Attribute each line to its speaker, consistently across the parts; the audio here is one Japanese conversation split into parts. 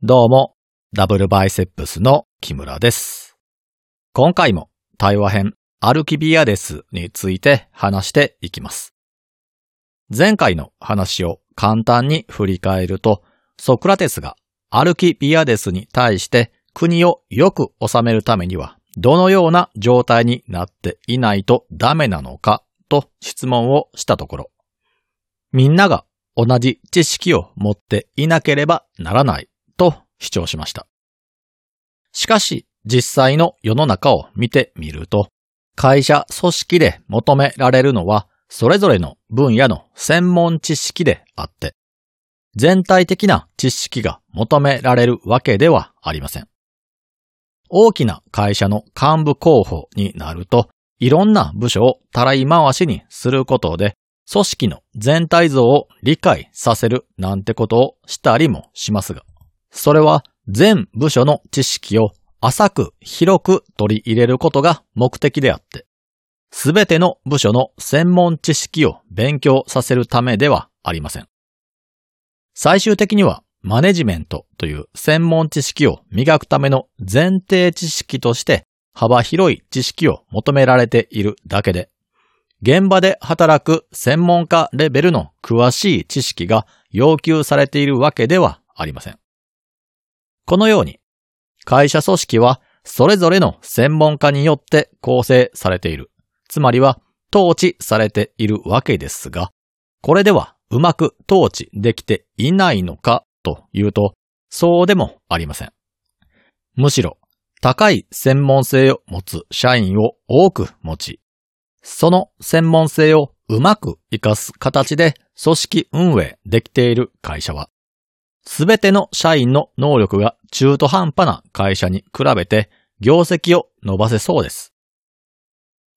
Speaker 1: どうも、ダブルバイセップスの木村です。今回も対話編アルキビアデスについて話していきます。前回の話を簡単に振り返ると、ソクラテスがアルキビアデスに対して国をよく治めるためにはどのような状態になっていないとダメなのかと質問をしたところ、みんなが同じ知識を持っていなければならないと主張しました。しかし、実際の世の中を見てみると、会社組織で求められるのは、それぞれの分野の専門知識であって、全体的な知識が求められるわけではありません。大きな会社の幹部候補になると、いろんな部署をたらい回しにすることで、組織の全体像を理解させるなんてことをしたりもしますが、それは全部署の知識を浅く広く取り入れることが目的であって、すべての部署の専門知識を勉強させるためではありません。最終的にはマネジメントという専門知識を磨くための前提知識として幅広い知識を求められているだけで、現場で働く専門家レベルの詳しい知識が要求されているわけではありません。このように、会社組織はそれぞれの専門家によって構成されている。つまりは統治されているわけですが、これではうまく統治できていないのかというと、そうでもありません。むしろ、高い専門性を持つ社員を多く持ち、その専門性をうまく活かす形で組織運営できている会社は、すべての社員の能力が中途半端な会社に比べて業績を伸ばせそうです。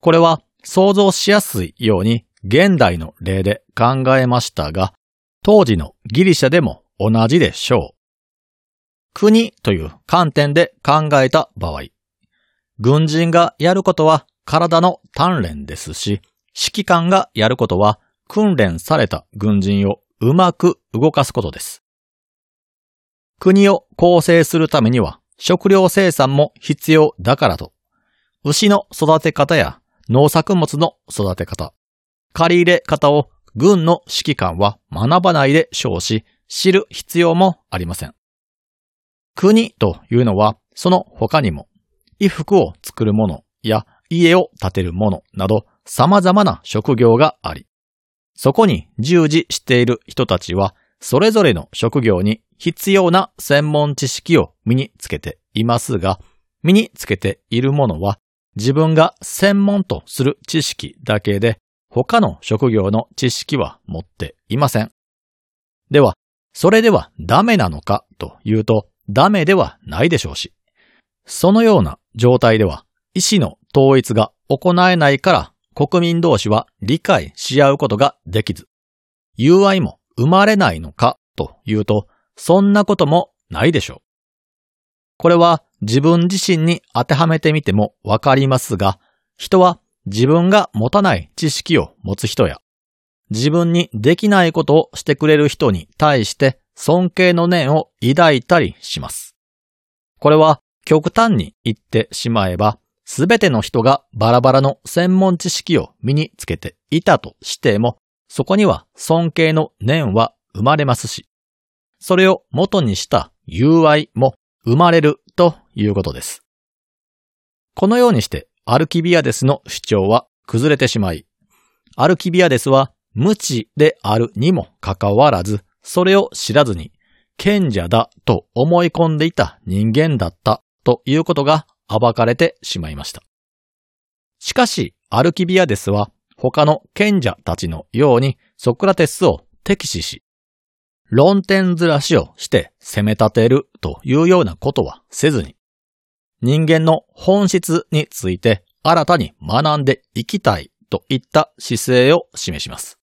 Speaker 1: これは想像しやすいように現代の例で考えましたが、当時のギリシャでも同じでしょう。国という観点で考えた場合、軍人がやることは体の鍛錬ですし、指揮官がやることは訓練された軍人をうまく動かすことです。国を構成するためには食料生産も必要だからと、牛の育て方や農作物の育て方、借り入れ方を軍の指揮官は学ばないでしょうし、知る必要もありません。国というのは、その他にも、衣服を作るものや家を建てるものなど様々な職業があり、そこに従事している人たちは、それぞれの職業に必要な専門知識を身につけていますが、身につけているものは自分が専門とする知識だけで、他の職業の知識は持っていません。では、それではダメなのかというと、ダメではないでしょうし、そのような状態では、意思の統一が行えないから国民同士は理解し合うことができず、友愛も生まれないのかというと、そんなこともないでしょう。これは自分自身に当てはめてみてもわかりますが、人は自分が持たない知識を持つ人や、自分にできないことをしてくれる人に対して尊敬の念を抱いたりします。これは極端に言ってしまえば、すべての人がバラバラの専門知識を身につけていたとしても、そこには尊敬の念は生まれますし、それを元にした友愛も生まれるということです。このようにしてアルキビアデスの主張は崩れてしまい、アルキビアデスは無知であるにもかかわらず、それを知らずに賢者だと思い込んでいた人間だったということが暴かれてしまいました。しかし、アルキビアデスは他の賢者たちのようにソクラテスを敵視し、論点ずらしをして攻め立てるというようなことはせずに、人間の本質について新たに学んでいきたいといった姿勢を示します。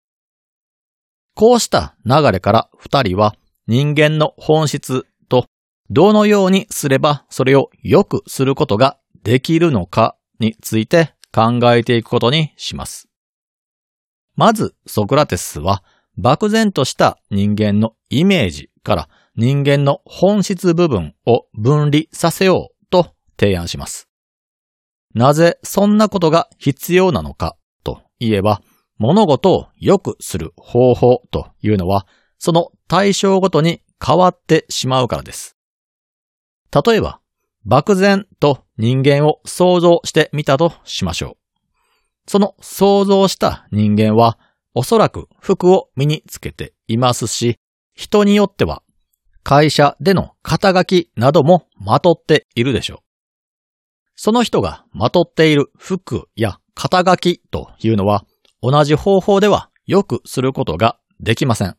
Speaker 1: こうした流れから二人は人間の本質とどのようにすればそれを良くすることができるのかについて考えていくことにします。まずソクラテスは漠然とした人間のイメージから人間の本質部分を分離させようと提案します。なぜそんなことが必要なのかといえば、物事を良くする方法というのは、その対象ごとに変わってしまうからです。例えば、漠然と人間を想像してみたとしましょう。その想像した人間は、おそらく服を身につけていますし、人によっては会社での肩書きなどもまとっているでしょう。その人がまとっている服や肩書きというのは同じ方法では良くすることができません。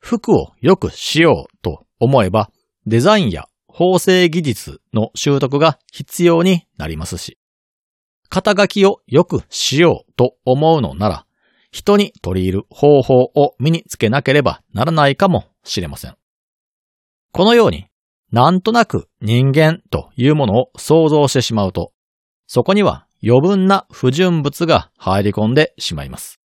Speaker 1: 服を良くしようと思えばデザインや縫製技術の習得が必要になりますし、肩書きを良くしようと思うのなら、人に取り入る方法を身につけなければならないかもしれません。このように、なんとなく人間というものを想像してしまうと、そこには余分な不純物が入り込んでしまいます。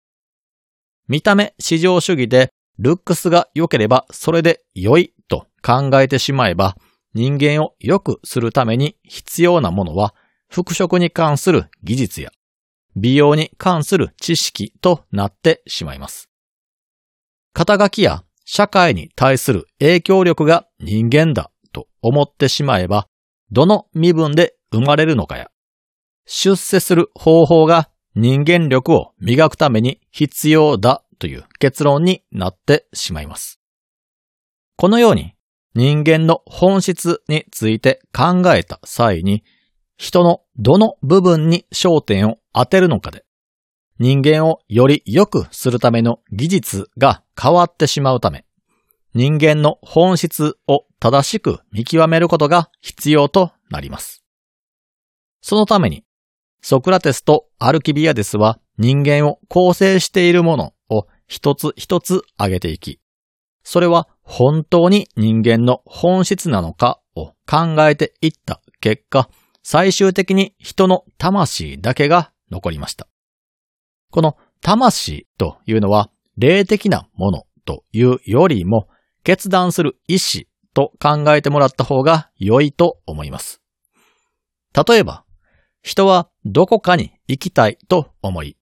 Speaker 1: 見た目至上主義でルックスが良ければそれで良いと考えてしまえば、人間を良くするために必要なものは、服飾に関する技術や美容に関する知識となってしまいます。肩書きや社会に対する影響力が人間だと思ってしまえば、どの身分で生まれるのかや、出世する方法が人間力を磨くために必要だという結論になってしまいます。このように人間の本質について考えた際に、人のどの部分に焦点を当てるのかで、人間をより良くするための技術が変わってしまうため、人間の本質を正しく見極めることが必要となります。そのために、ソクラテスとアルキビアデスは人間を構成しているものを一つ一つ挙げていき、それは本当に人間の本質なのかを考えていった結果、最終的に人の魂だけが残りました。この魂というのは霊的なものというよりも決断する意志と考えてもらった方が良いと思います。例えば、人はどこかに行きたいと思い、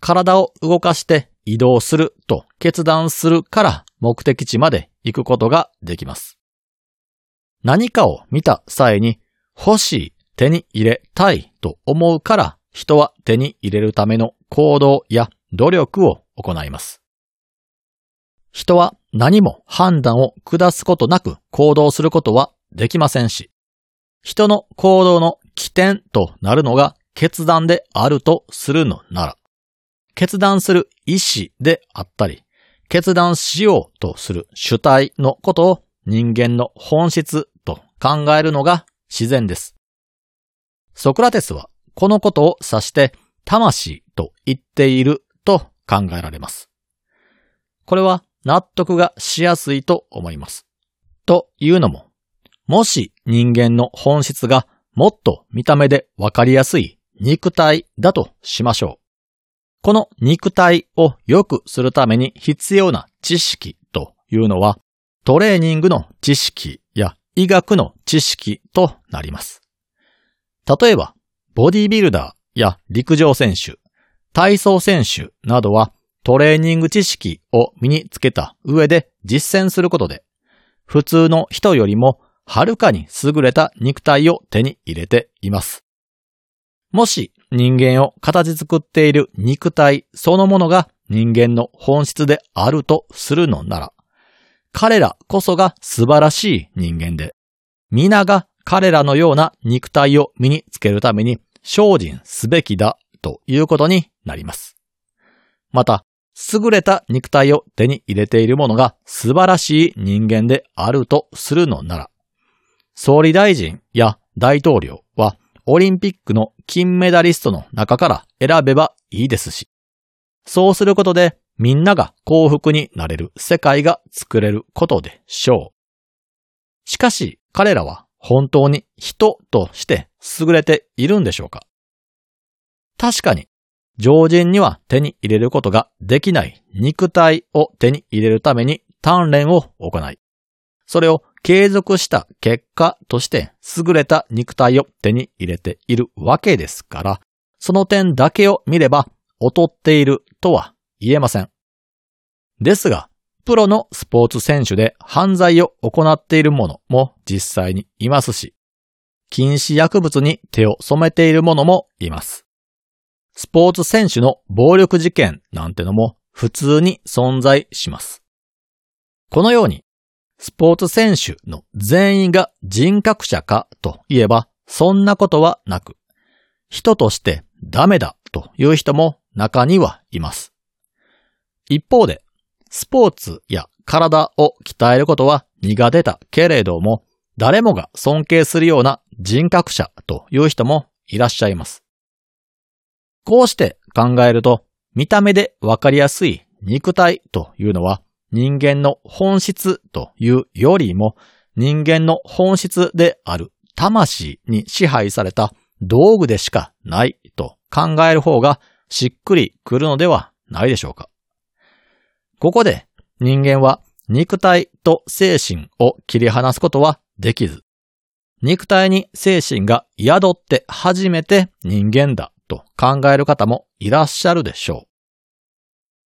Speaker 1: 体を動かして移動すると決断するから目的地まで行くことができます。何かを見た際に欲しい、手に入れたいと思うから人は手に入れるための行動や努力を行います。人は何も判断を下すことなく行動することはできませんし、人の行動の起点となるのが決断であるとするのなら、決断する意志であったり、決断しようとする主体のことを人間の本質と考えるのが自然です。ソクラテスはこのことを指して魂と言っていると考えられます。これは納得がしやすいと思います。というのも、もし人間の本質がもっと見た目でわかりやすい肉体だとしましょう。この肉体を良くするために必要な知識というのは、トレーニングの知識や医学の知識となります。例えば、ボディビルダーや陸上選手、体操選手などはトレーニング知識を身につけた上で実践することで、普通の人よりもはるかに優れた肉体を手に入れています。もし人間を形作っている肉体そのものが人間の本質であるとするのなら、彼らこそが素晴らしい人間で、皆が彼らのような肉体を身につけるために精進すべきだということになります。また、優れた肉体を手に入れている者が素晴らしい人間であるとするのなら、総理大臣や大統領はオリンピックの金メダリストの中から選べばいいですし、そうすることでみんなが幸福になれる世界が作れることでしょう。しかし彼らは本当に人として優れているんでしょうか？確かに常人には手に入れることができない肉体を手に入れるために鍛錬を行い、それを継続した結果として優れた肉体を手に入れているわけですから、その点だけを見れば劣っているとは言えません。ですが、プロのスポーツ選手で犯罪を行っている者も実際にいますし、禁止薬物に手を染めている者もいます。スポーツ選手の暴力事件なんてのも普通に存在します。このように、スポーツ選手の全員が人格者かといえば、そんなことはなく、人としてダメだという人も中にはいます。一方で、スポーツや体を鍛えることは苦手だけれども、誰もが尊敬するような人格者という人もいらっしゃいます。こうして考えると、見た目でわかりやすい肉体というのは人間の本質というよりも人間の本質である魂に支配された道具でしかないと考える方がしっくりくるのではないでしょうか。ここで人間は肉体と精神を切り離すことはできず、肉体に精神が宿って初めて人間だと考える方もいらっしゃるでしょ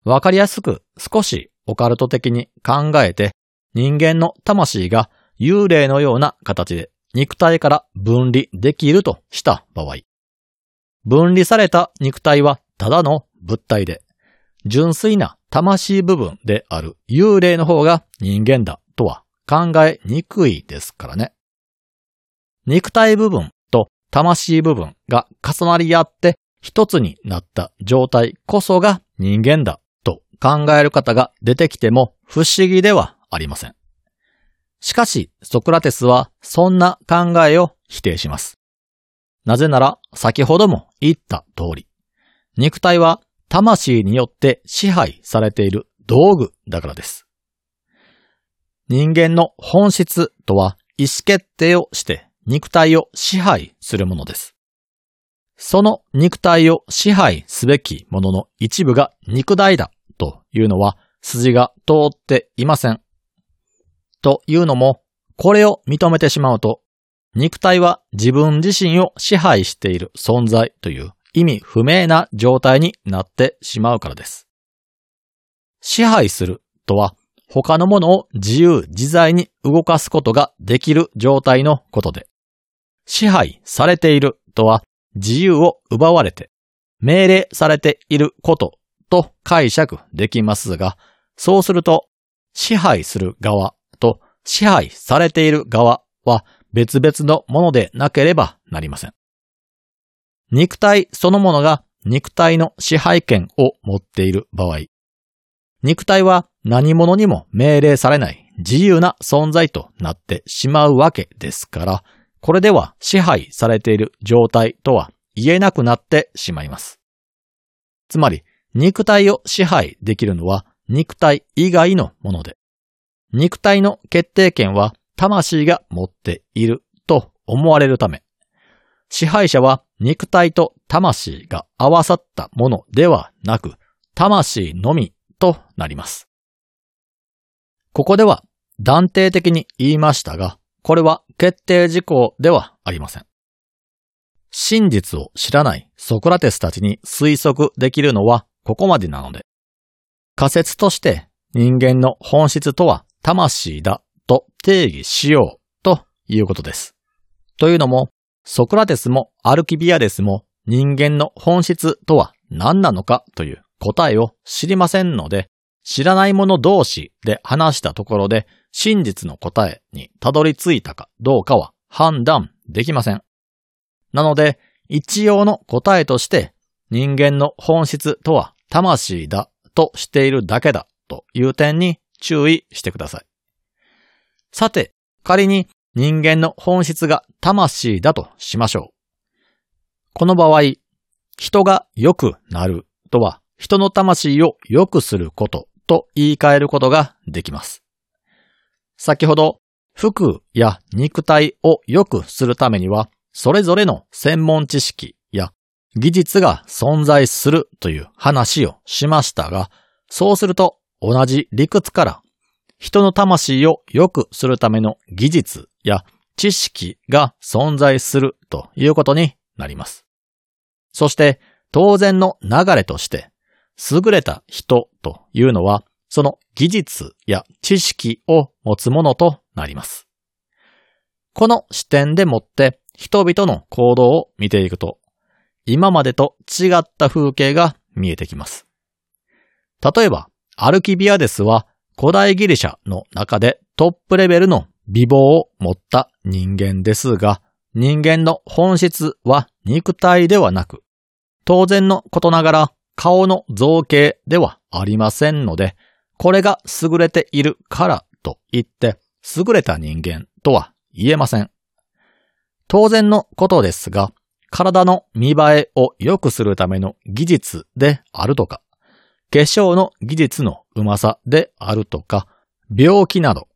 Speaker 1: う。わかりやすく少しオカルト的に考えて人間の魂が幽霊のような形で肉体から分離できるとした場合、分離された肉体はただの物体で、純粋な魂部分である幽霊の方が人間だとは考えにくいですからね。肉体部分と魂部分が重なり合って一つになった状態こそが人間だと考える方が出てきても不思議ではありません。しかし、ソクラテスはそんな考えを否定します。なぜなら、先ほども言った通り、肉体は魂によって支配されている道具だからです。人間の本質とは意思決定をして肉体を支配するものです。その肉体を支配すべきものの一部が肉体だというのは筋が通っていません。というのも、これを認めてしまうと、肉体は自分自身を支配している存在という意味不明な状態になってしまうからです。支配するとは他のものを自由自在に動かすことができる状態のことで、支配されているとは自由を奪われて命令されていることと解釈できますが、そうすると支配する側と支配されている側は別々のものでなければなりません。肉体そのものが肉体の支配権を持っている場合、肉体は何者にも命令されない自由な存在となってしまうわけですから、これでは支配されている状態とは言えなくなってしまいます。つまり、肉体を支配できるのは肉体以外のもので、肉体の決定権は魂が持っていると思われるため、支配者は肉体と魂が合わさったものではなく、魂のみとなります。ここでは断定的に言いましたが、これは決定事項ではありません。真実を知らないソクラテスたちに推測できるのはここまでなので、仮説として人間の本質とは魂だと定義しようということです。というのも、ソクラテスもアルキビアデスも人間の本質とは何なのかという答えを知りませんので、知らない者同士で話したところで真実の答えにたどり着いたかどうかは判断できません。なので、一応の答えとして人間の本質とは魂だとしているだけだという点に注意してください。さて、仮に人間の本質が魂だとしましょう。この場合、人が良くなるとは人の魂を良くすることと言い換えることができます。先ほど、服や肉体を良くするためには、それぞれの専門知識や技術が存在するという話をしましたが、そうすると同じ理屈から人の魂を良くするための技術や知識が存在するということになります。そして当然の流れとして、優れた人というのは、その技術や知識を持つものとなります。この視点でもって人々の行動を見ていくと、今までと違った風景が見えてきます。例えば、アルキビアデスは古代ギリシャの中でトップレベルの美貌を持った人間ですが、人間の本質は肉体ではなく、当然のことながら顔の造形ではありませんので、これが優れているからと言って、優れた人間とは言えません。当然のことですが、体の見栄えを良くするための技術であるとか、化粧の技術のうまさであるとか、病気など、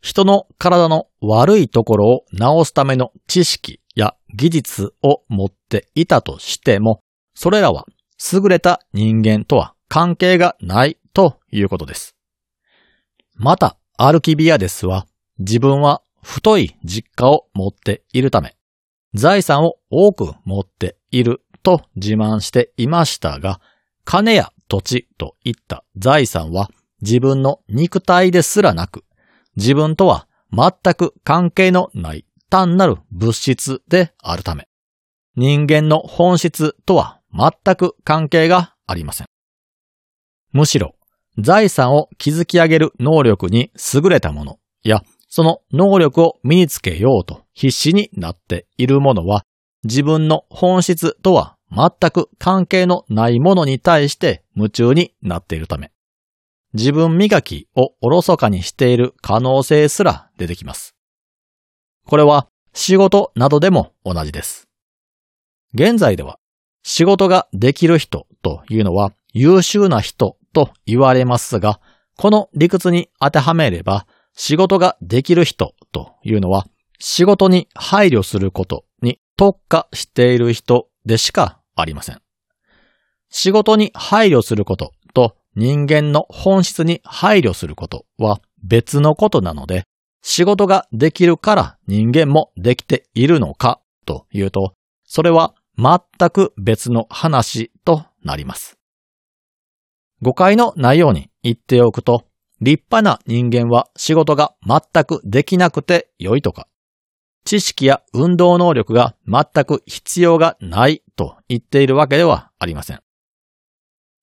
Speaker 1: 人の体の悪いところを治すための知識や技術を持っていたとしても、それらは優れた人間とは関係がないということです。また、アルキビアデスは自分は太い実家を持っているため、財産を多く持っていると自慢していましたが、金や土地といった財産は自分の肉体ですらなく、自分とは全く関係のない単なる物質であるため、人間の本質とは全く関係がありません。むしろ、財産を築き上げる能力に優れたものや、その能力を身につけようと必死になっているものは、自分の本質とは全く関係のないものに対して夢中になっているため、自分磨きをおろそかにしている可能性すら出てきます。これは仕事などでも同じです。現在では仕事ができる人というのは優秀な人と言われますが、この理屈に当てはめれば仕事ができる人というのは仕事に配慮することに特化している人でしかありません。仕事に配慮することと人間の本質に配慮することは別のことなので、仕事ができるから人間もできているのかというと、それは全く別の話となります。誤解のないように言っておくと、立派な人間は仕事が全くできなくて良いとか、知識や運動能力が全く必要がないと言っているわけではありません。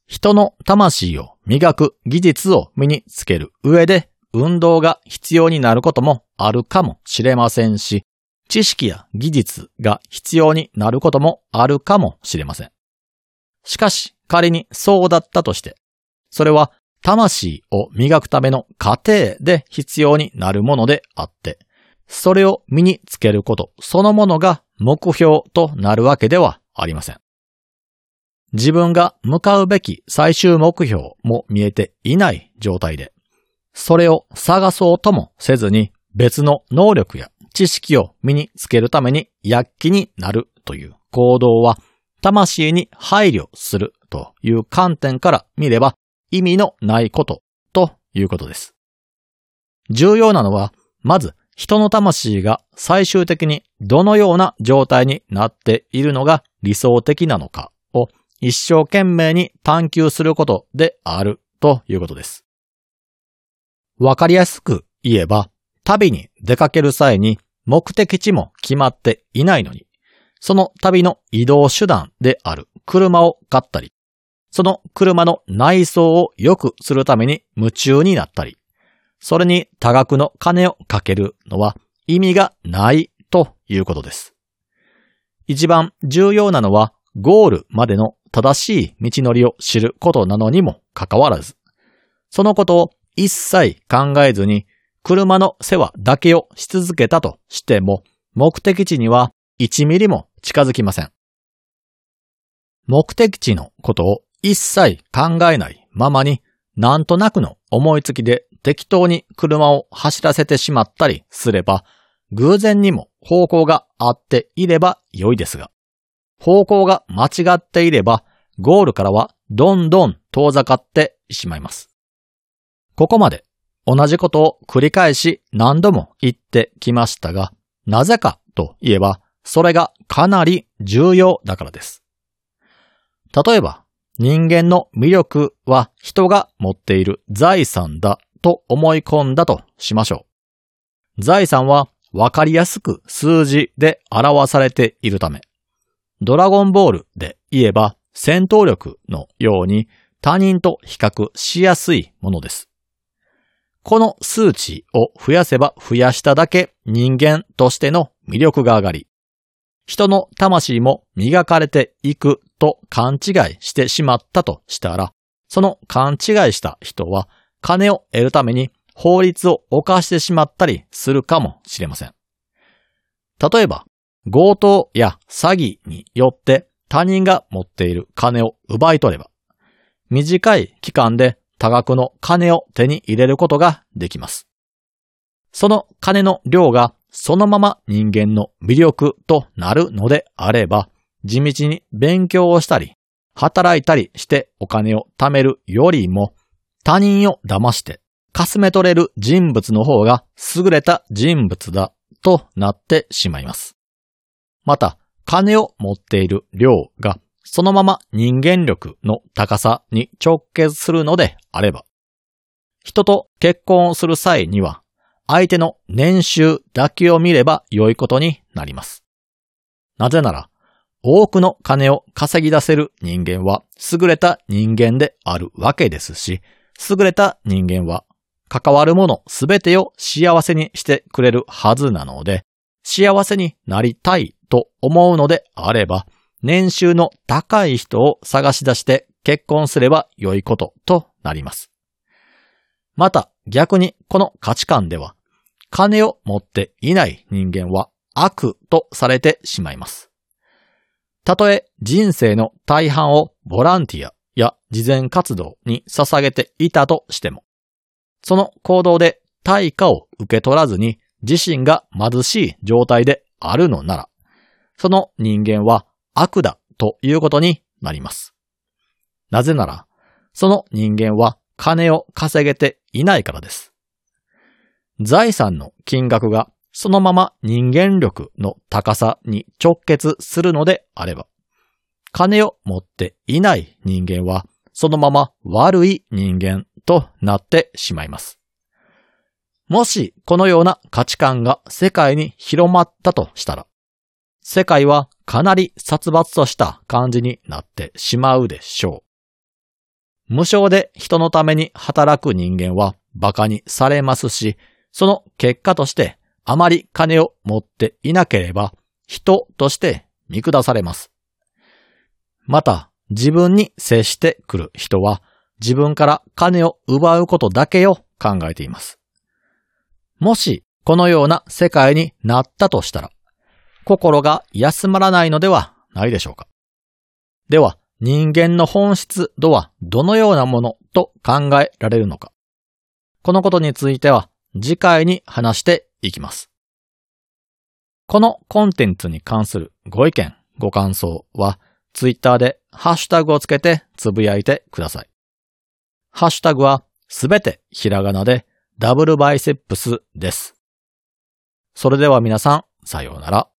Speaker 1: 人の魂を磨く技術を身につける上で運動が必要になることもあるかもしれませんし、知識や技術が必要になることもあるかもしれません。しかし仮にそうだったとして、それは魂を磨くための過程で必要になるものであって、それを身につけることそのものが目標となるわけではありません。自分が向かうべき最終目標も見えていない状態で、それを探そうともせずに別の能力や知識を身につけるために躍起になるという行動は魂に配慮するという観点から見れば意味のないことということです。重要なのは、まず人の魂が最終的にどのような状態になっているのが理想的なのかを一生懸命に探求することであるということです。わかりやすく言えば、旅に出かける際に目的地も決まっていないのに、その旅の移動手段である車を買ったり、その車の内装を良くするために夢中になったり、それに多額の金をかけるのは意味がないということです。一番重要なのはゴールまでの正しい道のりを知ることなのにもかかわらず、そのことを一切考えずに車の世話だけをし続けたとしても目的地には1ミリも近づきません。目的地のことを一切考えないままになんとなくの思いつきで適当に車を走らせてしまったりすれば、偶然にも方向が合っていれば良いですが、方向が間違っていれば、ゴールからはどんどん遠ざかってしまいます。ここまで同じことを繰り返し何度も言ってきましたが、なぜかといえば、それがかなり重要だからです。例えば、人間の魅力は人が持っている財産だと思い込んだとしましょう。財産はわかりやすく数字で表されているため、ドラゴンボールで言えば戦闘力のように他人と比較しやすいものです。この数値を増やせば増やしただけ人間としての魅力が上がり、人の魂も磨かれていくと勘違いしてしまったとしたら、その勘違いした人は金を得るために法律を犯してしまったりするかもしれません。例えば、強盗や詐欺によって他人が持っている金を奪い取れば、短い期間で多額の金を手に入れることができます。その金の量がそのまま人間の魅力となるのであれば、地道に勉強をしたり、働いたりしてお金を貯めるよりも、他人を騙してかすめ取れる人物の方が優れた人物だとなってしまいます。また、金を持っている量がそのまま人間力の高さに直結するのであれば、人と結婚をする際には、相手の年収だけを見れば良いことになります。なぜなら、多くの金を稼ぎ出せる人間は優れた人間であるわけですし、優れた人間は関わるものすべてを幸せにしてくれるはずなので、幸せになりたいと思うのであれば、年収の高い人を探し出して結婚すれば良いこととなります。また逆にこの価値観では、金を持っていない人間は悪とされてしまいます。たとえ人生の大半をボランティアや慈善活動に捧げていたとしても、その行動で対価を受け取らずに自身が貧しい状態であるのなら、その人間は悪だということになります。なぜなら、その人間は金を稼げていないからです。財産の金額がそのまま人間力の高さに直結するのであれば、金を持っていない人間はそのまま悪い人間となってしまいます。もしこのような価値観が世界に広まったとしたら、世界はかなり殺伐とした感じになってしまうでしょう。無償で人のために働く人間は馬鹿にされますし、その結果としてあまり金を持っていなければ人として見下されます。また、自分に接してくる人は自分から金を奪うことだけを考えています。もし、このような世界になったとしたら、心が休まらないのではないでしょうか。では、人間の本質とはどのようなものと考えられるのか。このことについては次回に話していきます。このコンテンツに関するご意見、ご感想は、ツイッターでハッシュタグをつけてつぶやいてください。ハッシュタグはすべてひらがなでダブルバイセップスです。それでは皆さん、さようなら。